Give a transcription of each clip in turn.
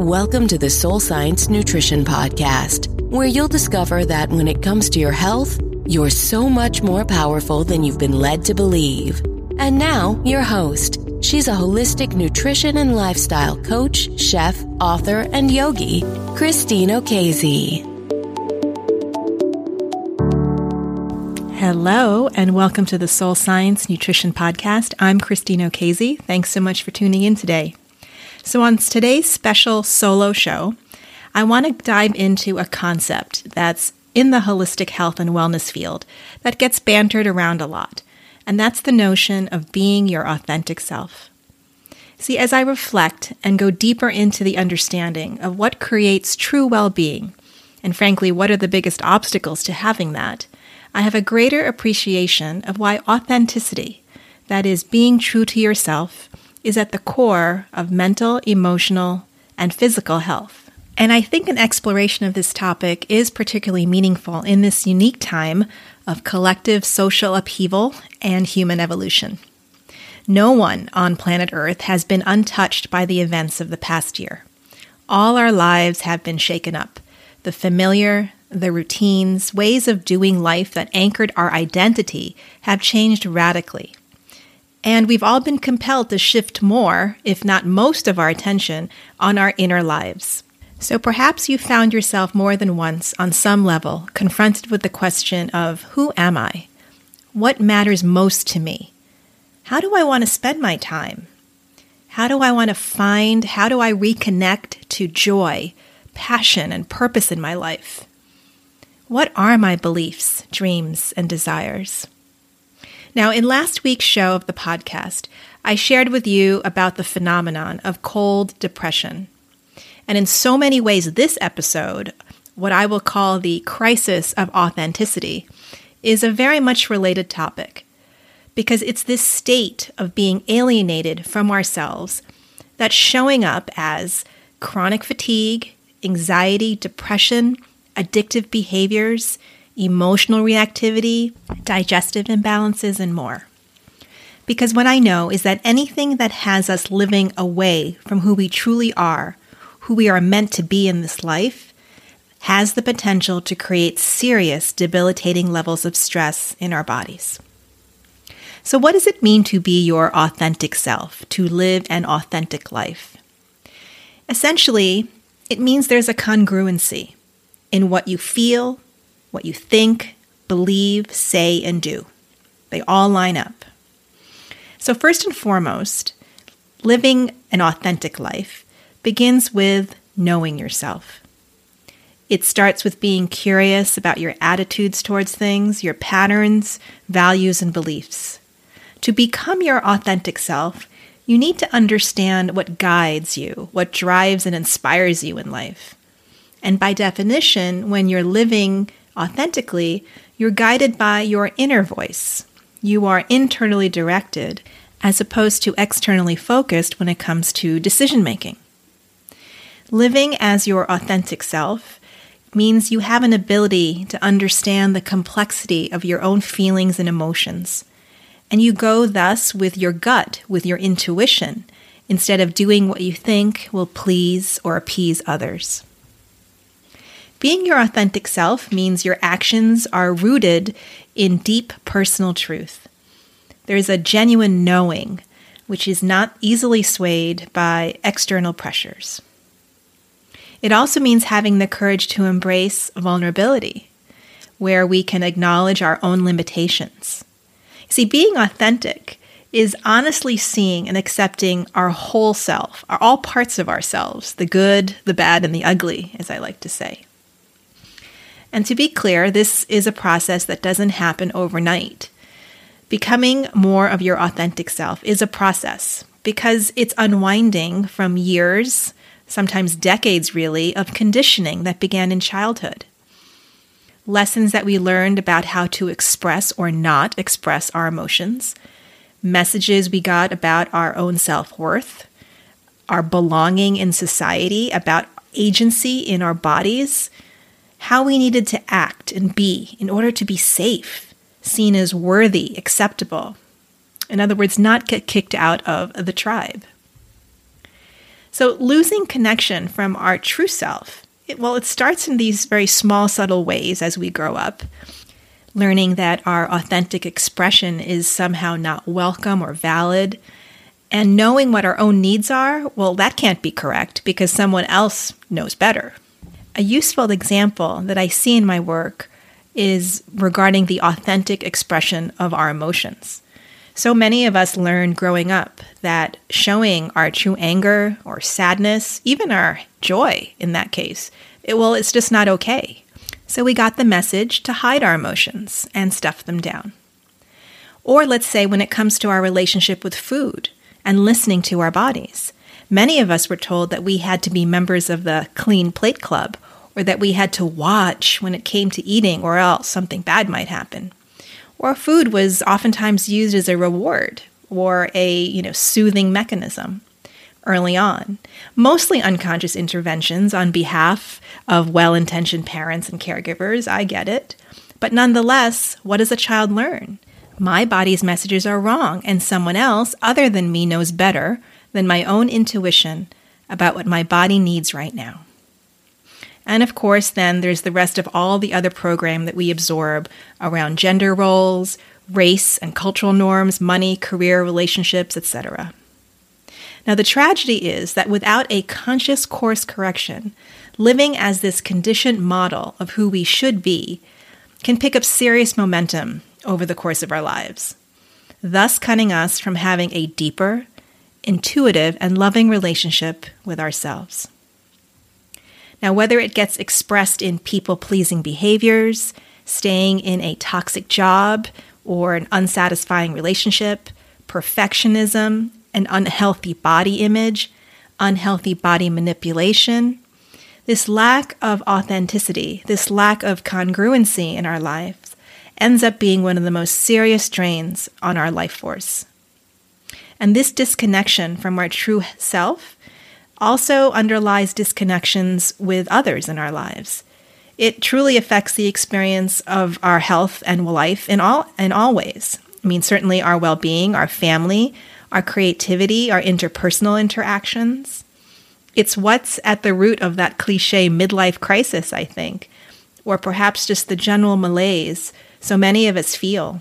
Welcome to the Soul Science Nutrition Podcast, where you'll discover that when it comes to your health, you're so much more powerful than you've been led to believe. And now, your host. She's a holistic nutrition and lifestyle coach, chef, author, and yogi, Christine Okezie. Hello, and welcome to the Soul Science Nutrition Podcast. I'm Christine Okezie. Thanks so much for tuning in today. So, on today's special solo show, I want to dive into a concept that's in the holistic health and wellness field that gets bantered around a lot, and that's the notion of being your authentic self. See, as I reflect and go deeper into the understanding of what creates true well being, and frankly, what are the biggest obstacles to having that, I have a greater appreciation of why authenticity, that is, being true to yourself, is at the core of mental, emotional, and physical health. And I think an exploration of this topic is particularly meaningful in this unique time of collective social upheaval and human evolution. No one on planet Earth has been untouched by the events of the past year. All our lives have been shaken up. The familiar, the routines, ways of doing life that anchored our identity have changed radically. And we've all been compelled to shift more, if not most of our attention, on our inner lives. So perhaps you've found yourself more than once, on some level, confronted with the question of Who am I? What matters most to me? How do I want to spend my time? How do I want to find, how do I reconnect to joy, passion, and purpose in my life? What are my beliefs, dreams, and desires? Now, in last week's show of the podcast, I shared with you about the phenomenon of cold depression. And in so many ways, this episode, what I will call the crisis of authenticity, is a very much related topic because it's this state of being alienated from ourselves that's showing up as chronic fatigue, anxiety, depression, addictive behaviors, emotional reactivity, digestive imbalances, and more. Because what I know is that anything that has us living away from who we truly are, who we are meant to be in this life, has the potential to create serious, debilitating levels of stress in our bodies. So, what does it mean to be your authentic self, to live an authentic life? Essentially, it means there's a congruency in what you feel, what you think, believe, say, and do. They all line up. So, first and foremost, living an authentic life begins with knowing yourself. It starts with being curious about your attitudes towards things, your patterns, values, and beliefs. To become your authentic self, you need to understand what guides you, what drives and inspires you in life. And by definition, when you're living authentically, you're guided by your inner voice. You are internally directed as opposed to externally focused when it comes to decision making. Living as your authentic self means you have an ability to understand the complexity of your own feelings and emotions. And you go thus with your gut, with your intuition, instead of doing what you think will please or appease others. Being your authentic self means your actions are rooted in deep personal truth. There is a genuine knowing, which is not easily swayed by external pressures. It also means having the courage to embrace vulnerability, where we can acknowledge our own limitations. See, being authentic is honestly seeing and accepting our whole self, our, all parts of ourselves, the good, the bad, and the ugly, as I like to say. And to be clear, this is a process that doesn't happen overnight. Becoming more of your authentic self is a process because it's unwinding from years, sometimes decades really, of conditioning that began in childhood. Lessons that we learned about how to express or not express our emotions, messages we got about our own self worth, our belonging in society, about agency in our bodies how we needed to act and be in order to be safe, seen as worthy, acceptable. In other words, not get kicked out of the tribe. So, losing connection from our true self, it, well, it starts in these very small, subtle ways as we grow up. Learning that our authentic expression is somehow not welcome or valid. And knowing what our own needs are, well, that can't be correct because someone else knows better. A useful example that I see in my work is regarding the authentic expression of our emotions. So many of us learn growing up that showing our true anger or sadness, even our joy in that case, it, well, it's just not okay. So we got the message to hide our emotions and stuff them down. Or let's say when it comes to our relationship with food and listening to our bodies. Many of us were told that we had to be members of the Clean Plate Club or that we had to watch when it came to eating or else something bad might happen. Or food was oftentimes used as a reward or a you know soothing mechanism early on. Mostly unconscious interventions on behalf of well-intentioned parents and caregivers i get it. But nonetheless what does a child learn? My body's messages are wrong and someone else other than me knows better than my own intuition about what my body needs right now and of course, then there's the rest of all the other program that we absorb around gender roles, race and cultural norms, money, career, relationships, etc. Now, the tragedy is that without a conscious course correction, living as this conditioned model of who we should be can pick up serious momentum over the course of our lives, thus cutting us from having a deeper, intuitive, and loving relationship with ourselves. Now, whether it gets expressed in people pleasing behaviors, staying in a toxic job, or an unsatisfying relationship, perfectionism, an unhealthy body image, unhealthy body manipulation, this lack of authenticity, this lack of congruency in our lives, ends up being one of the most serious drains on our life force. And this disconnection from our true self also underlies disconnections with others in our lives. It truly affects the experience of our health and life in all in all ways. I mean, certainly our well-being, our family, our creativity, our interpersonal interactions. It's what's at the root of that cliche midlife crisis, I think, or perhaps just the general malaise so many of us feel.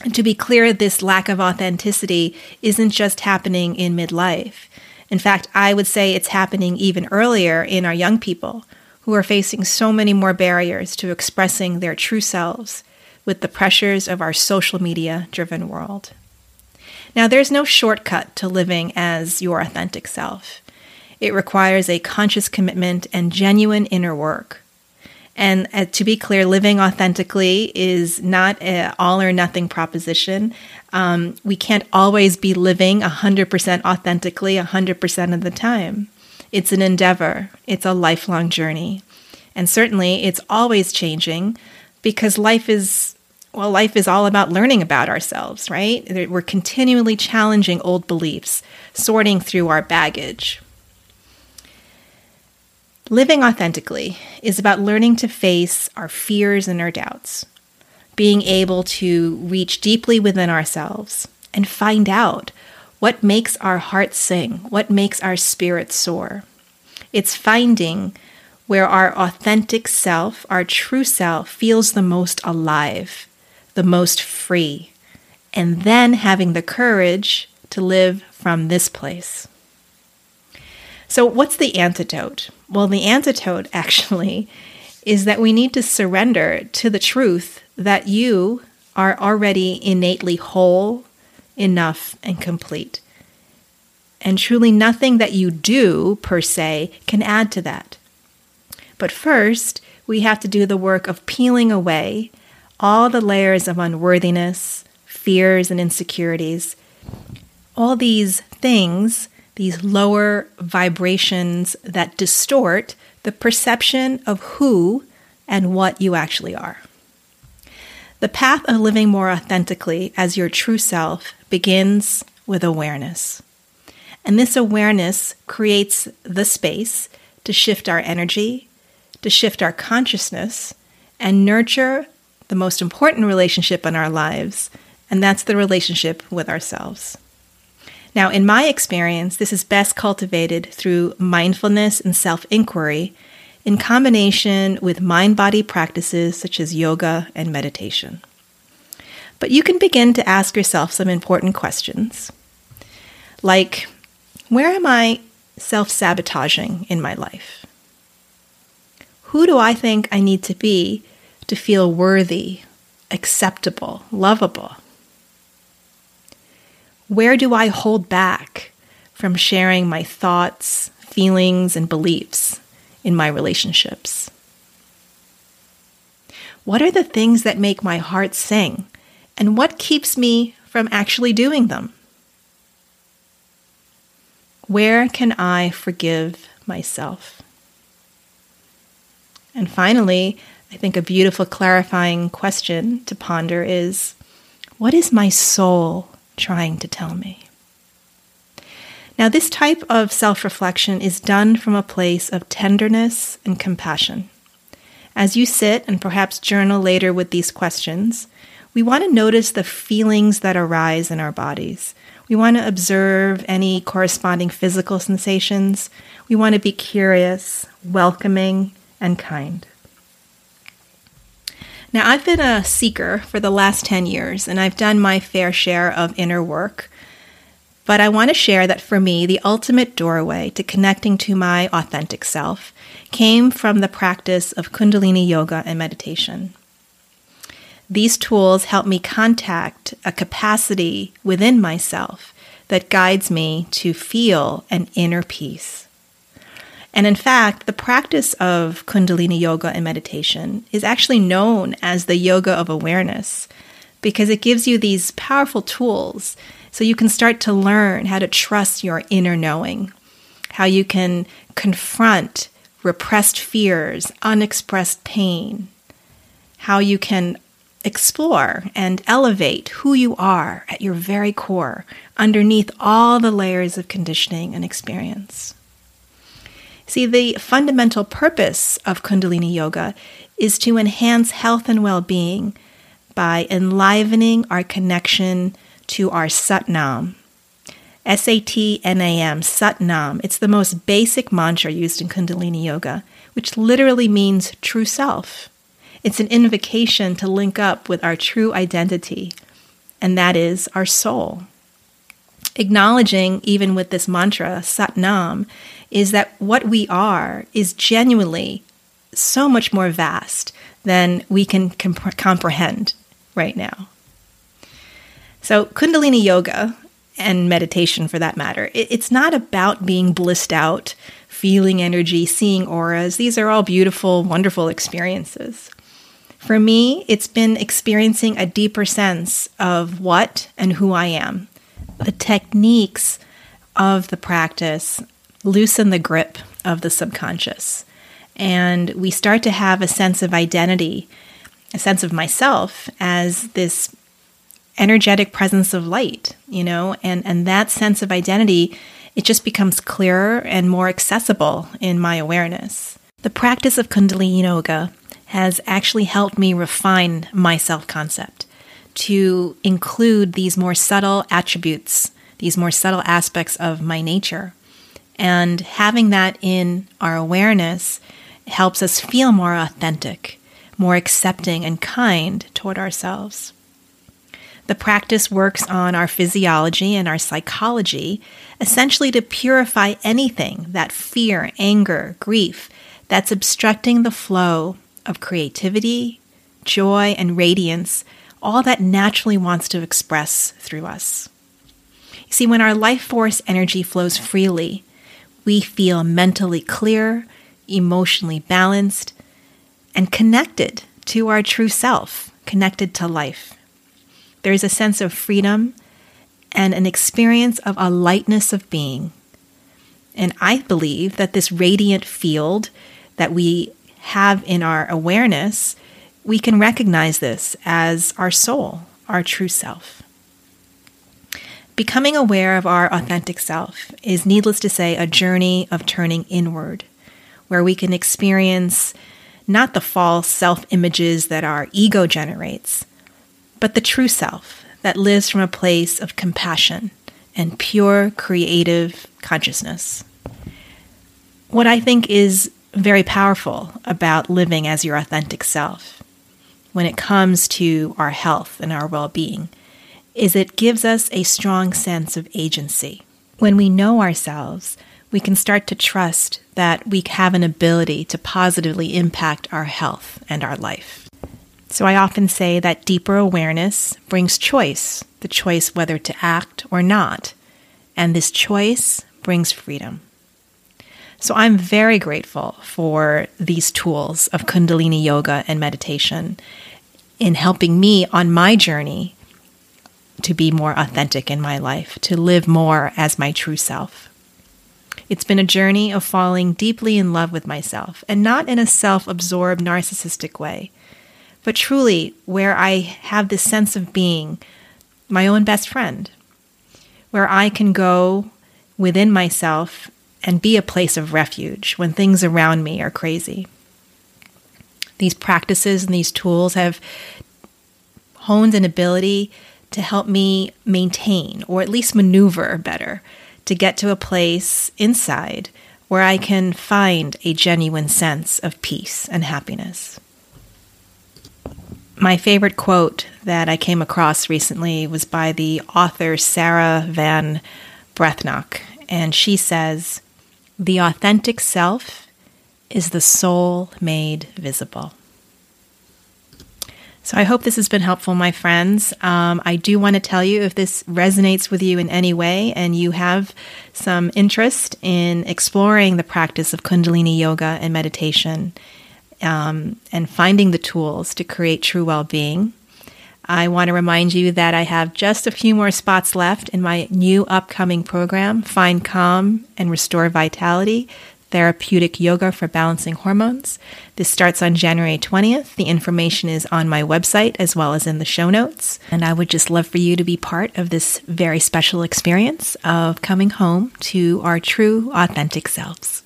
To be clear, this lack of authenticity isn't just happening in midlife. In fact, I would say it's happening even earlier in our young people who are facing so many more barriers to expressing their true selves with the pressures of our social media driven world. Now, there's no shortcut to living as your authentic self. It requires a conscious commitment and genuine inner work. And uh, to be clear, living authentically is not an all or nothing proposition. Um, we can't always be living 100% authentically 100% of the time. It's an endeavor, it's a lifelong journey. And certainly it's always changing because life is, well, life is all about learning about ourselves, right? We're continually challenging old beliefs, sorting through our baggage. Living authentically is about learning to face our fears and our doubts, being able to reach deeply within ourselves and find out what makes our hearts sing, what makes our spirits soar. It's finding where our authentic self, our true self, feels the most alive, the most free, and then having the courage to live from this place. So, what's the antidote? Well, the antidote actually is that we need to surrender to the truth that you are already innately whole, enough, and complete. And truly, nothing that you do per se can add to that. But first, we have to do the work of peeling away all the layers of unworthiness, fears, and insecurities. All these things these lower vibrations that distort the perception of who and what you actually are. The path of living more authentically as your true self begins with awareness. And this awareness creates the space to shift our energy, to shift our consciousness, and nurture the most important relationship in our lives, and that's the relationship with ourselves. Now, in my experience, this is best cultivated through mindfulness and self inquiry in combination with mind body practices such as yoga and meditation. But you can begin to ask yourself some important questions like, where am I self sabotaging in my life? Who do I think I need to be to feel worthy, acceptable, lovable? Where do I hold back from sharing my thoughts, feelings, and beliefs in my relationships? What are the things that make my heart sing, and what keeps me from actually doing them? Where can I forgive myself? And finally, I think a beautiful clarifying question to ponder is what is my soul trying to tell me? Now, this type of self reflection is done from a place of tenderness and compassion. As you sit and perhaps journal later with these questions, we want to notice the feelings that arise in our bodies. We want to observe any corresponding physical sensations. We want to be curious, welcoming, and kind. Now, I've been a seeker for the last 10 years, and I've done my fair share of inner work. But I want to share that for me, the ultimate doorway to connecting to my authentic self came from the practice of Kundalini yoga and meditation. These tools help me contact a capacity within myself that guides me to feel an inner peace. And in fact, the practice of Kundalini yoga and meditation is actually known as the yoga of awareness because it gives you these powerful tools so you can start to learn how to trust your inner knowing, how you can confront repressed fears, unexpressed pain, how you can explore and elevate who you are at your very core underneath all the layers of conditioning and experience. See, the fundamental purpose of Kundalini Yoga is to enhance health and well being by enlivening our connection to our Satnam. S A T N A M, Satnam. It's the most basic mantra used in Kundalini Yoga, which literally means true self. It's an invocation to link up with our true identity, and that is our soul. Acknowledging, even with this mantra, Satnam, is that what we are is genuinely so much more vast than we can comp- comprehend right now. So, Kundalini Yoga and meditation for that matter, it, it's not about being blissed out, feeling energy, seeing auras. These are all beautiful, wonderful experiences. For me, it's been experiencing a deeper sense of what and who I am. The techniques of the practice loosen the grip of the subconscious. And we start to have a sense of identity, a sense of myself as this energetic presence of light, you know, and, and that sense of identity, it just becomes clearer and more accessible in my awareness. The practice of Kundalini Yoga has actually helped me refine my self concept to include these more subtle attributes, these more subtle aspects of my nature. And having that in our awareness helps us feel more authentic, more accepting and kind toward ourselves. The practice works on our physiology and our psychology, essentially to purify anything that fear, anger, grief that's obstructing the flow of creativity, joy, and radiance, all that naturally wants to express through us. You see, when our life force energy flows freely, we feel mentally clear, emotionally balanced, and connected to our true self, connected to life. There is a sense of freedom and an experience of a lightness of being. And I believe that this radiant field that we have in our awareness, we can recognize this as our soul, our true self. Becoming aware of our authentic self is, needless to say, a journey of turning inward, where we can experience not the false self images that our ego generates, but the true self that lives from a place of compassion and pure creative consciousness. What I think is very powerful about living as your authentic self when it comes to our health and our well being is it gives us a strong sense of agency. When we know ourselves, we can start to trust that we have an ability to positively impact our health and our life. So I often say that deeper awareness brings choice, the choice whether to act or not. And this choice brings freedom. So I'm very grateful for these tools of Kundalini yoga and meditation in helping me on my journey to be more authentic in my life, to live more as my true self. It's been a journey of falling deeply in love with myself, and not in a self absorbed, narcissistic way, but truly where I have this sense of being my own best friend, where I can go within myself and be a place of refuge when things around me are crazy. These practices and these tools have honed an ability to help me maintain or at least maneuver better to get to a place inside where I can find a genuine sense of peace and happiness. My favorite quote that I came across recently was by the author Sarah Ban Breathnach, and she says, The authentic self is the soul made visible. So I hope this has been helpful, my friends. Um, I do want to tell you if this resonates with you in any way and you have some interest in exploring the practice of Kundalini yoga and meditation um, and finding the tools to create true well being. I want to remind you that I have just a few more spots left in my new upcoming program, Find Calm and Restore Vitality Therapeutic Yoga for Balancing Hormones. This starts on January 20th. The information is on my website as well as in the show notes. And I would just love for you to be part of this very special experience of coming home to our true, authentic selves.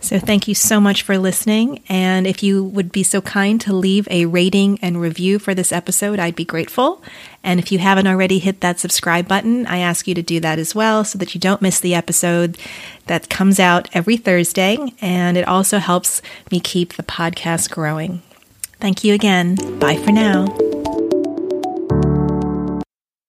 So, thank you so much for listening. And if you would be so kind to leave a rating and review for this episode, I'd be grateful. And if you haven't already hit that subscribe button, I ask you to do that as well so that you don't miss the episode that comes out every Thursday. And it also helps me keep the podcast growing. Thank you again. Bye for now.